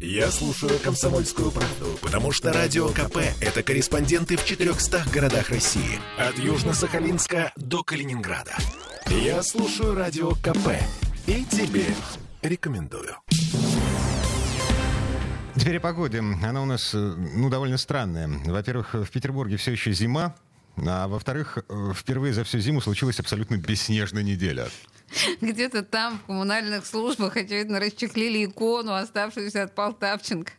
Я слушаю «Комсомольскую правду», потому что «Радио КП» — это корреспонденты в 400 городах России. От Южно-Сахалинска до Калининграда. Я слушаю «Радио КП» и тебе рекомендую. Теперь о погоде. Она у нас, э, ну, довольно странная. Во-первых, в Петербурге все еще зима, а во-вторых, э, впервые за всю зиму случилась абсолютно бесснежная неделя. Где-то там в коммунальных службах, очевидно, расчехлили икону, оставшуюся от Полтавченко.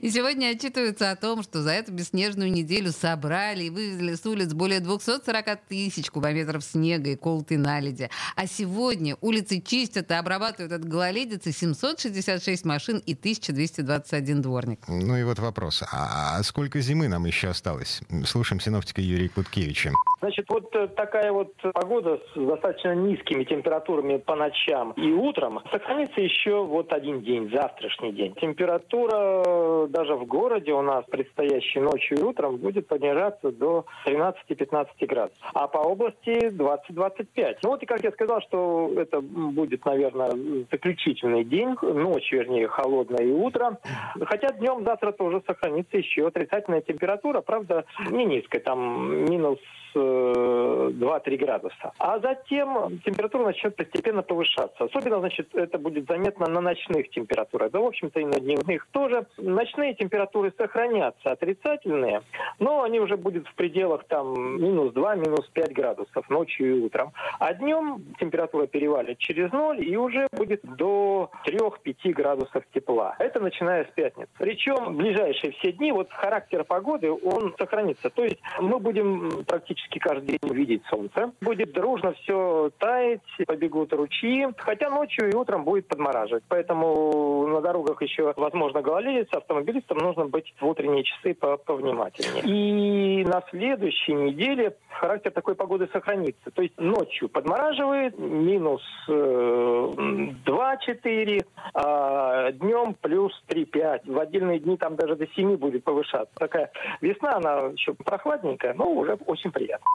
И сегодня отчитываются о том, что за эту бесснежную неделю собрали и вывезли с улиц более 240 тысяч кубометров снега и колотой наледи. А сегодня улицы чистят и обрабатывают от гололедицы 766 машин и 1221 дворник. Ну и вот вопрос. А сколько зимы нам еще осталось? Слушаем синоптика Юрия Куткевича. Значит, вот э, такая вот погода с достаточно низкими температурами по ночам и утром сохранится еще вот один день, завтрашний день. Температура даже в городе у нас предстоящей ночью и утром будет понижаться до 13-15 градусов. А по области 20-25. Ну вот и как я сказал, что это будет, наверное, заключительный день, ночь, вернее, холодная и утро. Хотя днем завтра тоже сохранится еще отрицательная температура, правда, не низкая, там минус 2-3 э, градуса. А затем температура начнет постепенно повышаться. Особенно, значит, это будет заметно на ночных температурах. Да, в общем-то, и на дневных тоже. Ночные температуры сохранятся отрицательные, но они уже будут в пределах там минус 2, минус 5 градусов ночью и утром. А днем температура перевалит через ноль и уже будет до 3-5 градусов тепла. Это начиная с пятницы. Причем ближайшие все дни вот характер погоды, он сохранится. То есть мы будем практически каждый день увидеть солнце. Будет дружно все таять, побегут ручьи, хотя ночью и утром будет подмораживать. Поэтому на дорогах еще, возможно, гололедица. Автомобилистам нужно быть в утренние часы повнимательнее. И на следующей неделе характер такой погоды сохранится. То есть ночью подмораживает, минус э, 2-4, а днем плюс 3-5. В отдельные дни там даже до 7 будет повышаться. Такая весна, она еще прохладненькая, но уже очень приятная.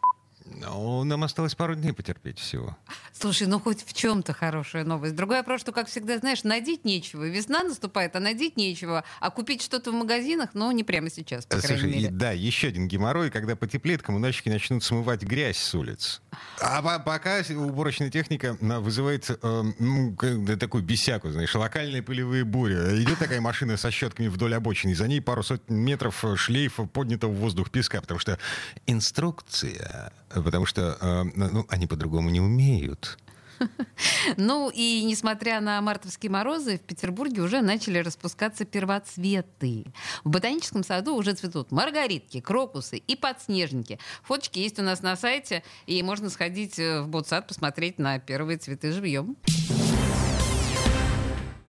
Ну, нам осталось пару дней потерпеть всего. Слушай, ну хоть в чем-то хорошая новость. Другой вопрос, что, как всегда, знаешь, надеть нечего. Весна наступает, а надеть нечего. А купить что-то в магазинах, ну, не прямо сейчас, по Слушай, крайней мере. И, да, еще один геморрой, когда потеплеет, коммунальщики начнут смывать грязь с улиц. А пока уборочная техника вызывает э, ну, такую бесяку, знаешь, локальные пылевые бури. Идет такая машина со щетками вдоль обочины, за ней пару сотен метров шлейфа поднятого в воздух песка, потому что инструкция потому что э, ну, они по-другому не умеют. Ну и несмотря на мартовские морозы, в Петербурге уже начали распускаться первоцветы. В ботаническом саду уже цветут маргаритки, крокусы и подснежники. Фоточки есть у нас на сайте, и можно сходить э, в ботсад посмотреть на первые цветы живьем.